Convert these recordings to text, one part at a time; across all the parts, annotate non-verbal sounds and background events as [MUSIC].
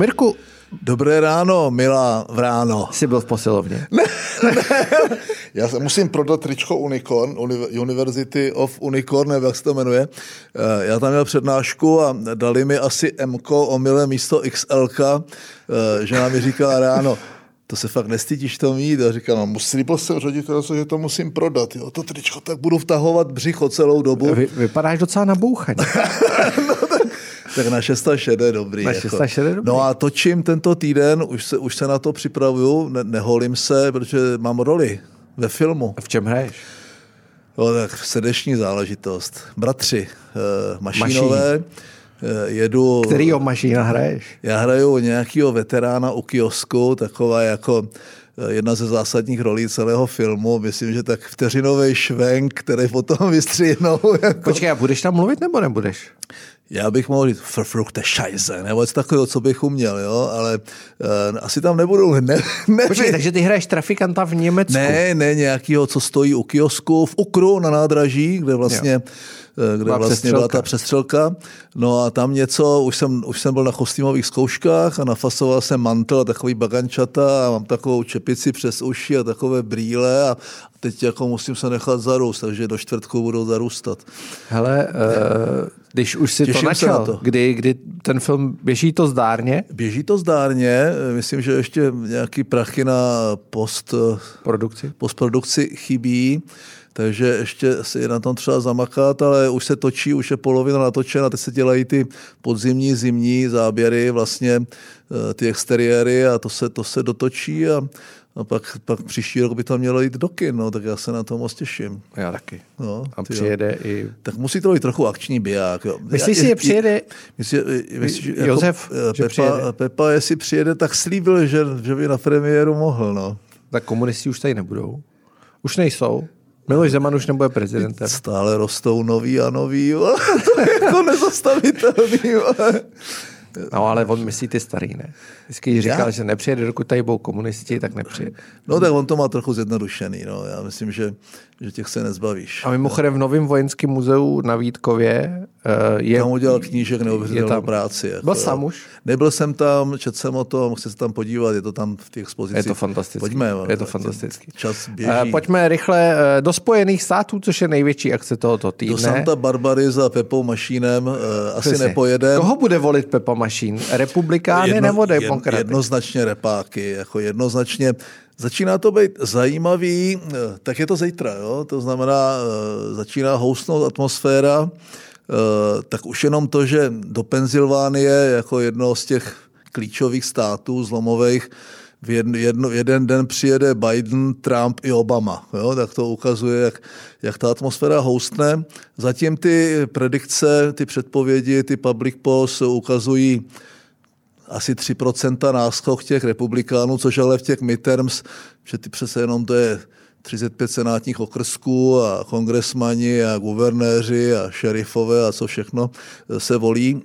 Mirku. Dobré ráno, milá v ráno. Jsi byl v posilovně. [LAUGHS] Ne, ne. Já se musím prodat tričko Unicorn, University of Unicorn, nebo jak se to jmenuje. Eh, já tam měl přednášku a dali mi asi M omylem místo XL. Eh, Žena mi říkala ráno, to se fakt nestydíš to mít. A říkám, no, musím jsem ředitel, že to musím prodat. Jo. To tričko, tak budu vtahovat břicho celou dobu. Vy, vypadáš docela nabouchaně. [LAUGHS] [LAUGHS] no, tak, na 606 je dobrý. Na 606 jako. dobrý. No a točím tento týden, už se, už se na to připravuju, ne, neholím se, protože mám roli ve filmu. V čem hraješ? No, tak srdeční záležitost. Bratři, uh, mašinové. Mašín Eh, jedu... Kterýho mašina hraješ? Já hraju nějakého veterána u kiosku, taková jako eh, jedna ze zásadních rolí celého filmu. Myslím, že tak vteřinový švenk, který potom [LAUGHS] vystříhnou. Jako... Počkej, a budeš tam mluvit nebo nebudeš? Já bych mohl říct verfluchte Scheiße, nebo něco takového, co bych uměl, jo, ale uh, asi tam nebudu. [LAUGHS] Ne, ne, Počkej, takže ty hraješ trafikanta v Německu? Ne, ne, nějakýho, co stojí u kiosku v Ukru na nádraží, kde vlastně jo Eh, kde byla vlastně byla ta přestřelka. No a tam něco, už jsem, už jsem byl na kostýmových zkouškách a nafasoval jsem mantel a takový bagančata a mám takovou čepici přes uši a takové brýle a teď jako musím se nechat zarůst, takže do čtvrtku budou zarůstat. Hele, uh, když už si Těším to načal, to. Kdy, kdy ten film, běží to zdárně? Běží to zdárně, myslím, že ještě nějaký prachy na post, Produkci? postprodukci chybí takže ještě si na tom třeba zamakat, ale už se točí, už je polovina natočena, teď se dělají ty podzimní, zimní záběry, vlastně eh, ty exteriéry a to se, to se dotočí a, a pak, pak příští rok by to mělo jít do kin, no, tak já se na to moc těším. Já taky. No, a přijede jo. i... Tak musí to být trochu akční biják. Jo. Myslíš si, že přijede myslí, myslí, jako Josef, jako, že Pepa, přijede? Pepa, jestli přijede, tak slíbil, že, že by na premiéru mohl. No. Tak komunisti už tady nebudou. Už nejsou. Miloš Zeman už nebude prezidentem. Stále rostou noví a noví, [LAUGHS] to je jako nezastavitelný. No ale on myslí ty starý, ne? Vždycky říkal, Já? že nepřijede, dokud tady budou komunisti, tak nepřijede. No tak on to má trochu zjednodušený. No. Já myslím, že, že těch se nezbavíš. A mimochodem v Novém vojenském muzeu na Vítkově je... Tam udělal knížek neuvěřitelnou práci. Jako, Byl sám už? Nebyl jsem tam, četl jsem o tom, chci se tam podívat, je to tam v těch expozicích. Je to fantastické. Pojďme. Je to fantastický. Čas běží. Uh, pojďme rychle uh, do Spojených států, což je největší akce tohoto týdne. Do Santa Barbary za Pepou Mašínem uh, asi nepojede. Koho bude volit Pepa Mašín? Republikány Jedno, nebo demokraty? Jednoznačně repáky, jako jednoznačně Začíná to být zajímavý, eh, tak je to zítra, jo? to znamená, eh, začíná houstnout atmosféra, eh, tak už jenom to, že do Penzylvánie jako jedno z těch klíčových států zlomových v jedno, jeden den přijede Biden, Trump i Obama. Jo? Tak to ukazuje, jak, jak ta atmosféra houstne. Zatím ty predikce, ty předpovědi, ty public polls ukazují asi 3% náskok těch republikánů, což ale v těch midterms, že ty přece jenom to je 35 senátních okrsků a kongresmani a guvernéři a šerifové a co všechno se volí.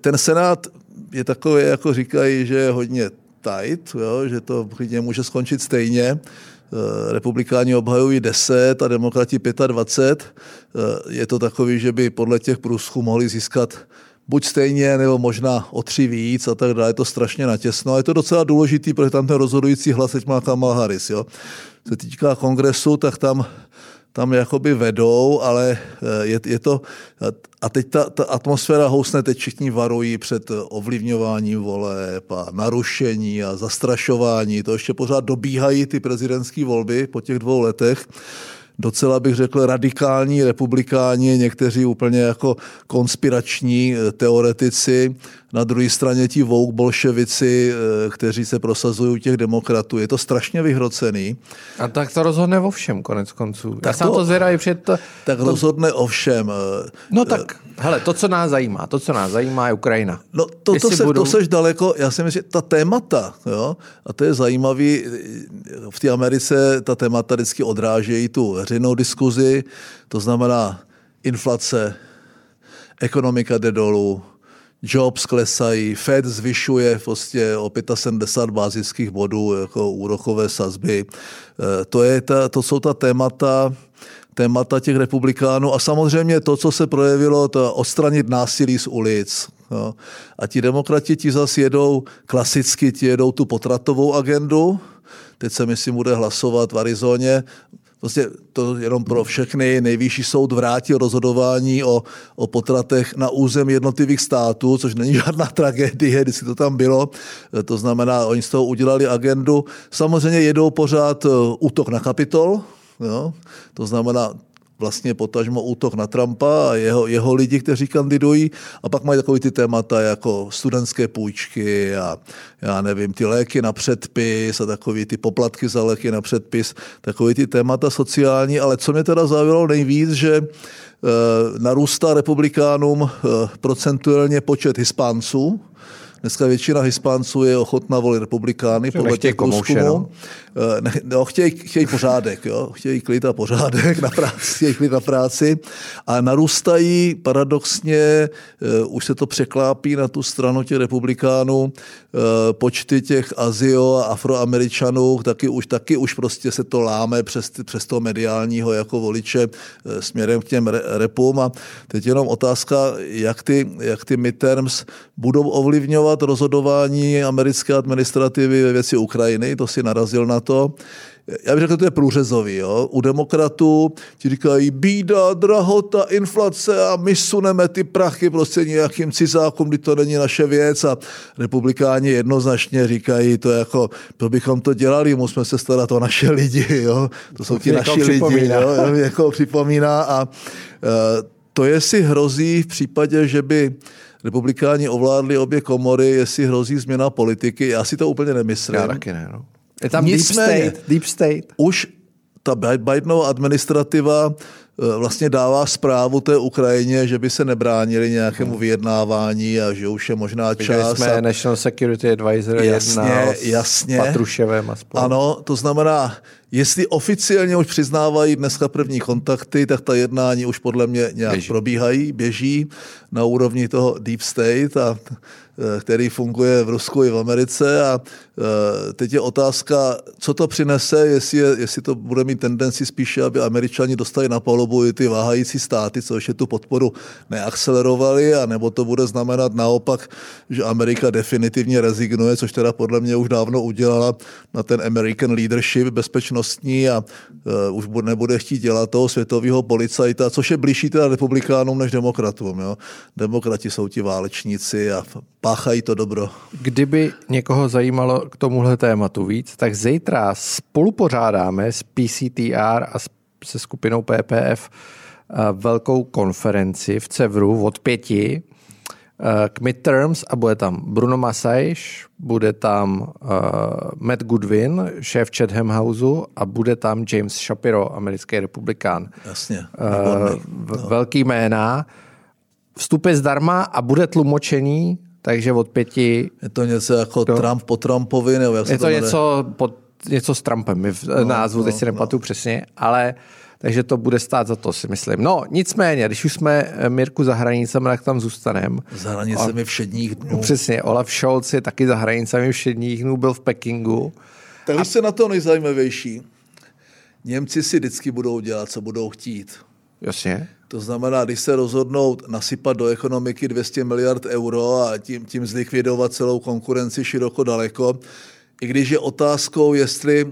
Ten senát je takový, jako říkají, že je hodně tight, jo, že to klidně může skončit stejně. Republikáni obhajují 10 a demokrati 25. Je to takový, že by podle těch průzkumů mohli získat buď stejně, nebo možná o tři víc a tak dále. Je to strašně natěsno a je to docela důležitý, protože tam ten rozhodující hlas teď má Kamala Harris. Jo. Se týká kongresu, tak tam tam jakoby vedou, ale eh, je, je to, a teď ta, ta atmosféra housne, teď všichni varují před ovlivňováním voleb a narušení a zastrašování. To ještě pořád dobíhají ty prezidentské volby po těch dvou letech docela bych řekl radikální republikáni, někteří úplně jako konspirační eh, teoretici, na druhé straně ti vouk bolševici, eh, kteří se prosazují u těch demokratů. Je to strašně vyhrocený. A tak to rozhodne o všem, konec konců. Tak Já to, to zvědavý před... To, tak to... rozhodne o všem. Eh, no tak, hele, to, co nás zajímá, to, co nás zajímá, je Ukrajina. No to, to, se, budou... to seš daleko, já si myslím, že ta témata, jo, a to je zajímavý, v té Americe ta témata vždycky odrážejí tu veřejnou diskuzi, to znamená inflace, ekonomika jde dolů, jobs klesají, Fed zvyšuje prostě o 75 bázických bodů jako úrokové sazby. E, to, je ta, to jsou ta témata, témata těch republikánů a samozřejmě to, co se projevilo, to odstranit násilí z ulic, Jo. A ti demokrati ti zase jedou, klasicky ti jedou tu potratovou agendu, teď se myslím bude hlasovat v Arizoně, Prostě to jenom pro všechny. Nejvyšší soud vrátil rozhodování o, o potratech na území jednotlivých států, což není [LAUGHS] žádná tragédie, když to tam bylo. To znamená, oni z toho udělali agendu. Samozřejmě jedou pořád eh, útok na kapitol, Jo? To znamená, vlastně potažmo útok na Trumpa a jeho, jeho lidi, kteří kandidují. A pak mají takové ty témata jako studentské půjčky a já nevím, ty léky na předpis a takový ty poplatky za léky na předpis, takové ty témata sociální, ale co mě teda zaujalo nejvíc, že e, narůstá republikánům e, procentuálně počet hispánců, Dneska většina Hispánců je ochotná volit republikány podle těch průzkumů. No? Eh, no, chtějí, chtějí pořádek, jo? chtějí klid a pořádek na práci, chtějí klid na práci a narůstají paradoxně, uh, už se to překlápí na tu stranu těch republikánů, uh, počty těch Azio a Afroameričanů, taky už, taky už prostě se to láme přes, přes toho mediálního jako voliče uh, směrem k těm re, repům a teď jenom otázka, jak ty, jak ty midterms budou ovlivňovat rozhodování americké administrativy ve věci Ukrajiny, to si narazil na to. Já bych řekl, že to je průřezový. Jo? U demokratů ti říkají bída, drahota, inflace a my suneme ty prachy prostě nějakým cizákům, kdy to není naše věc a republikáni jednoznačně říkají, to jako, to bychom to dělali, musíme se starat o naše lidi, jo? to jsou ti naši lidi, jo? jako připomíná a uh, to je si hrozí v případě, že by republikáni ovládli obě komory, jestli hrozí změna politiky. Já si to úplně nemyslím. Já taky ne, no. Je tam Nicméně, deep state, deep state. Už ta Bidenova administrativa vlastně dává zprávu té Ukrajině, že by se nebránili nějakému hmm. vyjednávání a že už je možná čas. Viděli jsme a... National Security Advisor jasně, jasně. s Patruševem a spolu. Ano, to znamená, jestli oficiálně už přiznávají dneska první kontakty, tak ta jednání už podle mě nějak běží. probíhají, běží na úrovni toho deep state a Eh, který funguje v Rusku i v Americe a eh, teď je otázka, co to přinese, jestli, je, jestli to bude mít tendenci spíše, aby američani dostali na palubu i ty váhající státy, co ještě tu podporu neakcelerovali, a nebo to bude znamenat naopak, že Amerika definitivně rezignuje, což teda podle mě už dávno udělala na ten American leadership bezpečnostní a uh, už nebude chtít dělat toho světového policajta, což je blížší teda republikánům než demokratům. Jo. Demokrati jsou ti válečníci a páchají to dobro. Kdyby někoho zajímalo k tomuhle tématu víc, tak zítra spolupořádáme s PCTR a se skupinou PPF eh, velkou konferenci v Cevru od pěti eh, k midterms a bude tam Bruno Masajš, bude tam uh, Matt Goodwin, šéf Chatham Houseu a bude tam James Shapiro, americký republikán. Jasně. Uh, no. Velký jména. Vstup je zdarma a bude tlumočený takže od pěti... Je to něco jako to, Trump po Trumpovi? Nebo jak je to, to něco, pod, něco s Trumpem, v no, názvu, no, teď si nepamatuju no. přesně, ale takže to bude stát za to, si myslím. No, nicméně, když už jsme eh, Mirku za hranicemi, tak tam zůstaneme. Za hranicemi všedních dnů. Přesně, Olaf Scholz je taky za hranicemi všedních dnů, byl v Pekingu. Tak a... se na to nejzajímavější. Němci si vždycky budou dělat, co budou chtít. Jasně. To znamená, když se rozhodnou nasypat do ekonomiky 200 miliard euro a tím, tím zlikvidovat celou konkurenci široko daleko, i když je otázkou, jestli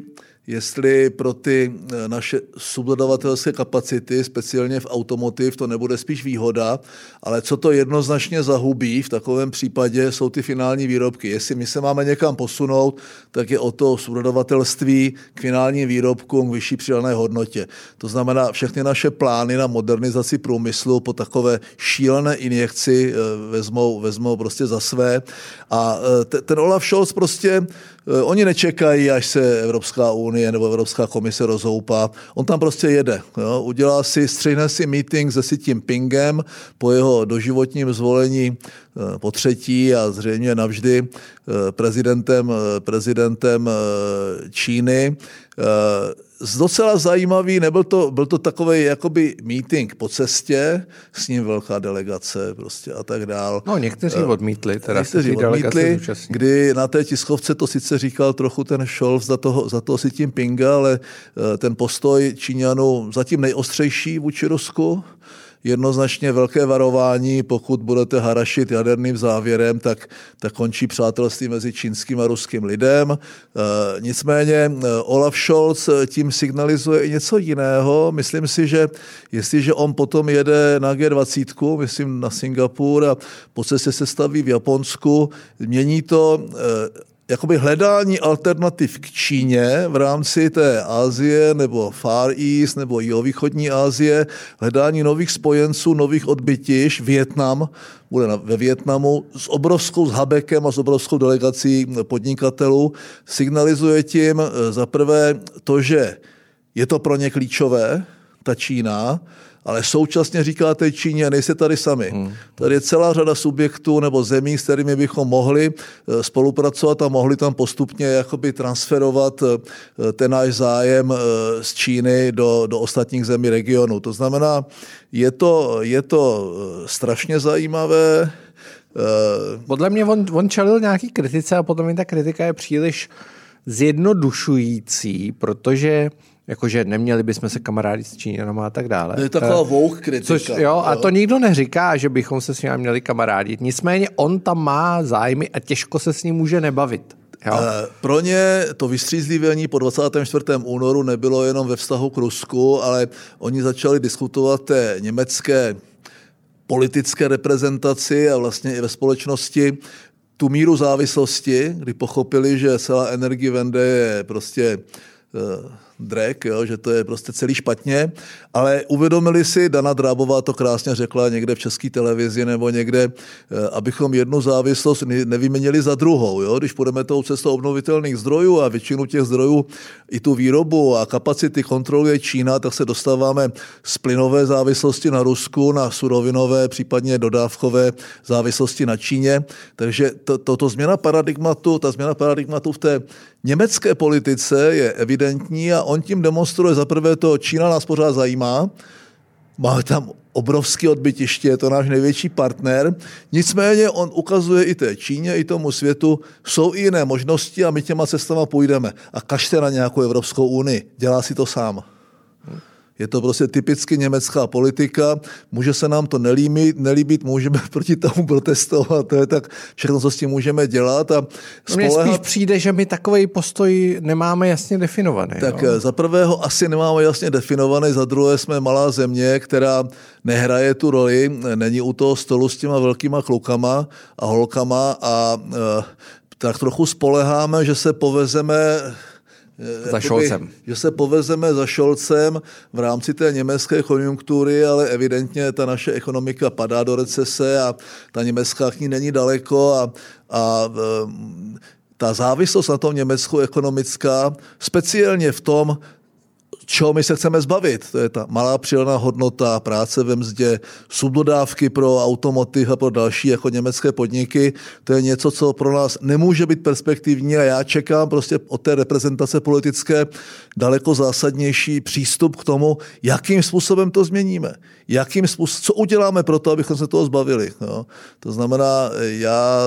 jestli pro ty eh, naše subdodavatelské kapacity, speciálně v automotiv, to nebude spíš výhoda, ale co to jednoznačně zahubí v takovém případě, jsou ty finální výrobky. Jestli my se máme někam posunout, tak je o to subdodavatelství k finálním výrobkům k vyšší přidané hodnotě. To znamená, všechny naše plány na modernizaci průmyslu po takové šílené injekci eh, vezmou, vezmou prostě za své. A eh, ten Olaf Scholz prostě oni nečekají, až se Evropská unie nebo Evropská komise rozhoupá. On tam prostě jede. Jo? Udělá si, střihne si meeting se si tím Pingem po jeho doživotním zvolení eh, po třetí a zřejmě navždy eh, prezidentem, prezidentem Číny. Docela zajímavý, nebyl to, byl to takový jakoby meeting po cestě, s ním velká delegace prostě a tak dál. No někteří odmítli, teda někteří odmítli, kdy na té tiskovce to sice říkal trochu ten Scholz za toho, za toho si tím pinga, ale ten postoj Číňanů zatím nejostřejší vůči Rusku, jednoznačně velké varování, pokud budete harašit jaderným závěrem, tak, tak končí přátelství mezi čínským a ruským lidem. E, nicméně Olaf Scholz tím signalizuje i něco jiného. Myslím si, že jestliže on potom jede na G20, myslím na Singapur a po cestě se staví v Japonsku, mění to jakoby hledání alternativ k Číně v rámci té Asie nebo Far East nebo jihovýchodní Asie, hledání nových spojenců, nových odbytiš, Větnam, bude ve Větnamu s obrovskou s Habekem a s obrovskou delegací podnikatelů, signalizuje tím eh, za prvé to, že je to pro ně klíčové, ta Čína, ale současně říkáte Číně, nejste tady sami. Hmm. Tady je celá řada subjektů nebo zemí, s kterými bychom mohli eh, spolupracovat a mohli tam postupně jakoby transferovat eh, ten náš zájem eh, z Číny do, do ostatních zemí regionu. To znamená, je to, je to strašně zajímavé. Podle mě on, on čelil nějaký kritice a podle mě ta kritika je příliš zjednodušující, protože jakože neměli bychom se kamarádit s Číňanama a tak dále. To je taková uh, vouk kritika. Což, jo, a to nikdo neříká, že bychom se s ním měli kamarádit. Nicméně on tam má zájmy a těžko se s ním může nebavit. Jo. Uh, pro ně to vystřízlivění po 24. únoru nebylo jenom ve vztahu k Rusku, ale oni začali diskutovat té německé politické reprezentaci a vlastně i ve společnosti tu míru závislosti, kdy pochopili, že celá energie vende je prostě uh, drek, jo, že to je prostě celý špatně, ale uvědomili si, Dana Drábová to krásně řekla někde v české televizi nebo někde, eh, abychom jednu závislost nevyměnili za druhou. Jo? Když půjdeme tou cestou obnovitelných zdrojů a většinu těch zdrojů i tu výrobu a kapacity kontroluje Čína, tak se dostáváme z plynové závislosti na Rusku, na surovinové, případně dodávkové závislosti na Číně. Takže toto to, to změna paradigmatu, ta změna paradigmatu v té německé politice je evidentní a on tím demonstruje za prvé to, Čína nás pořád zajímá, máme tam obrovský odbytiště, je to náš největší partner. Nicméně on ukazuje i té Číně, i tomu světu, jsou i jiné možnosti a my těma cestama půjdeme. A kažte na nějakou Evropskou unii, dělá si to sám. Je to prostě typicky německá politika, může se nám to nelíbit, nelíbit můžeme [LAUGHS] proti tomu protestovat, to je tak všechno, co s tím můžeme dělat. A spolehat... Mně spíš přijde, že my takový postoj nemáme jasně definovaný. Tak jo? za prvého asi nemáme jasně definovaný, za druhé jsme malá země, která nehraje tu roli, není u toho stolu s těma velkýma klukama a holkama a e, tak trochu spoleháme, že se povezeme Eh, za Šolcem. Že se povezeme za Šolcem v rámci té německé konjunktury, ale evidentně ta naše ekonomika padá do recese a ta německá k ní není daleko a, a eh, ta závislost na tom Německu ekonomická, speciálně v tom, čeho my se chceme zbavit. To je ta malá přidaná hodnota, práce ve mzdě, subdodávky pro automotiv a pro další jako německé podniky. To je něco, co pro nás nemůže být perspektivní a já čekám prostě od té reprezentace politické daleko zásadnější přístup k tomu, jakým způsobem to změníme. Jakým způsobem, co uděláme pro to, abychom se toho zbavili. No. To znamená, já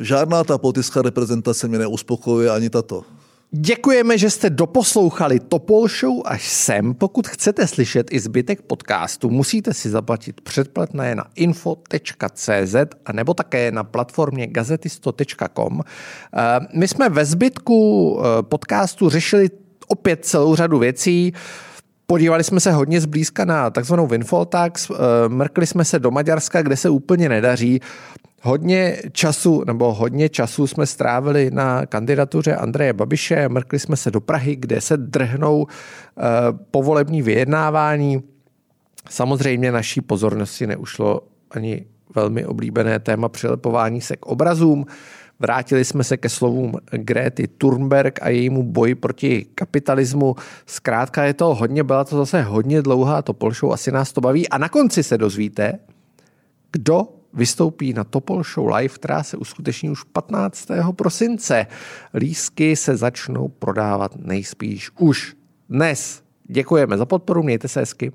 žádná ta politická reprezentace mě neuspokojuje, ani tato. Děkujeme, že jste doposlouchali Topol Show až sem. Pokud chcete slyšet i zbytek podcastu, musíte si zaplatit předplatné na info.cz a nebo také na platformě gazetisto.com. Eh, my jsme ve zbytku eh, podcastu řešili opět celou řadu věcí. Podívali jsme se hodně zblízka na takzvanou Winfoltax, eh, mrkli jsme se do Maďarska, kde se úplně nedaří. Hodně času, nebo hodně času jsme strávili na kandidatuře Andreje Babiše, mrkli jsme se do Prahy, kde se drhnou uh, povolební vyjednávání. Samozřejmě naší pozornosti neušlo ani velmi oblíbené téma přilepování se k obrazům. Vrátili jsme se ke slovům Gréty Thunberg a jejímu boji proti kapitalismu. Zkrátka je to hodně, byla to zase hodně dlouhá to polšou, asi nás to baví. A na konci se dozvíte, kdo vystoupí na Topol Show Live, která se uskuteční už 15. prosince. Lísky se začnou prodávat nejspíš už dnes. Děkujeme za podporu, mějte se hezky.